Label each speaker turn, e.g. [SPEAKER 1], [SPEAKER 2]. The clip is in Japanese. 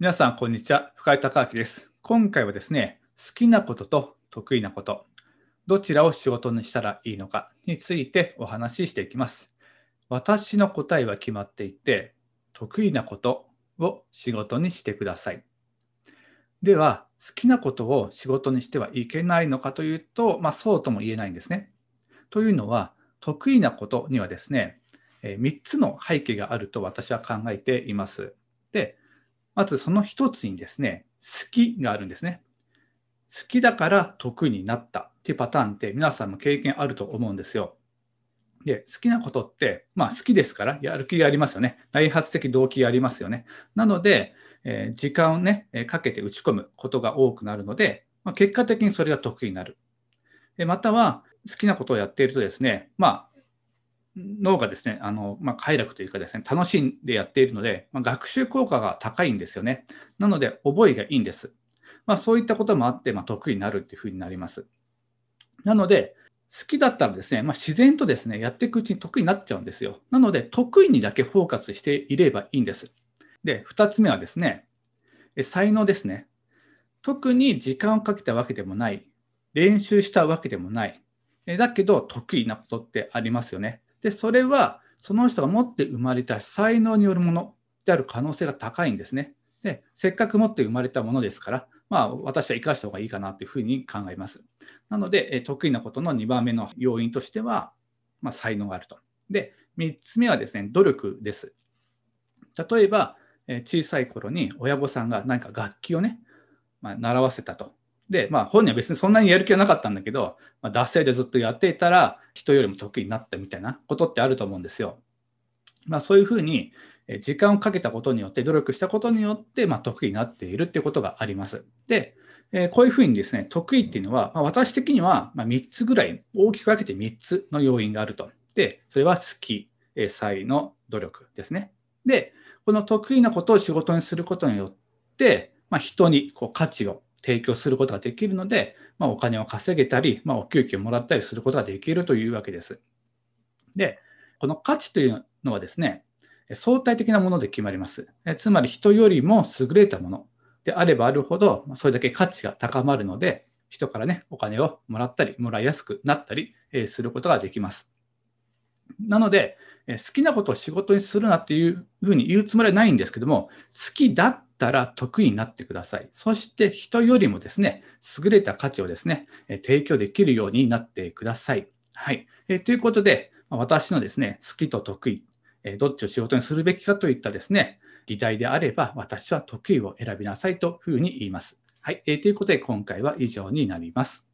[SPEAKER 1] 皆さん、こんにちは。深井隆明です。今回はですね、好きなことと得意なこと、どちらを仕事にしたらいいのかについてお話ししていきます。私の答えは決まっていて、得意なことを仕事にしてください。では、好きなことを仕事にしてはいけないのかというと、まあ、そうとも言えないんですね。というのは、得意なことにはですね、3つの背景があると私は考えています。で、まずその一つにですね、好きがあるんですね。好きだから得になったっていうパターンって皆さんも経験あると思うんですよ。で、好きなことって、まあ好きですからやる気がありますよね。内発的動機がありますよね。なので、えー、時間をね、かけて打ち込むことが多くなるので、まあ、結果的にそれが得意になる。または、好きなことをやっているとですね、まあ、脳がですね、あのまあ、快楽というかですね、楽しんでやっているので、まあ、学習効果が高いんですよね。なので、覚えがいいんです。まあ、そういったこともあって、まあ、得意になるっていうふうになります。なので、好きだったらですね、まあ、自然とですね、やっていくうちに得意になっちゃうんですよ。なので、得意にだけフォーカスしていればいいんです。で、2つ目はですね、才能ですね。特に時間をかけたわけでもない、練習したわけでもない、だけど得意なことってありますよね。で、それはその人が持って生まれた才能によるものである可能性が高いんですね。で、せっかく持って生まれたものですから、まあ、私は生かした方がいいかなというふうに考えます。なので、得意なことの2番目の要因としては、まあ、才能があると。で、3つ目はですね、努力です。例えば、小さい頃に親御さんが何か楽器をね、まあ、習わせたと。で、まあ、本人は別にそんなにやる気はなかったんだけど、まあ、脱線でずっとやっていたら、人よりも得意になったみたいなことってあると思うんですよ。まあ、そういうふうに、時間をかけたことによって、努力したことによって、まあ、得意になっているっていうことがあります。で、えこういうふうにですね、得意っていうのは、まあ、私的にはま3つぐらい、大きく分けて3つの要因があると。で、それは好き、え才の努力ですね。で、この得意なことを仕事にすることによって、まあ、人にこう価値を提供することができるので、まあ、お金を稼げたり、まあ、お給金をもらったりすることができるというわけです。で、この価値というのはですね、相対的なもので決まります。つまり人よりも優れたものであればあるほど、それだけ価値が高まるので、人からね、お金をもらったり、もらいやすくなったりすることができます。なので、好きなことを仕事にするなっていうふうに言うつもりはないんですけども、好きだったら得意になってください。そして人よりもですね、優れた価値をですね、提供できるようになってください。はい。えということで、私のですね、好きと得意、どっちを仕事にするべきかといったですね、議題であれば、私は得意を選びなさいというふうに言います。はい。えということで、今回は以上になります。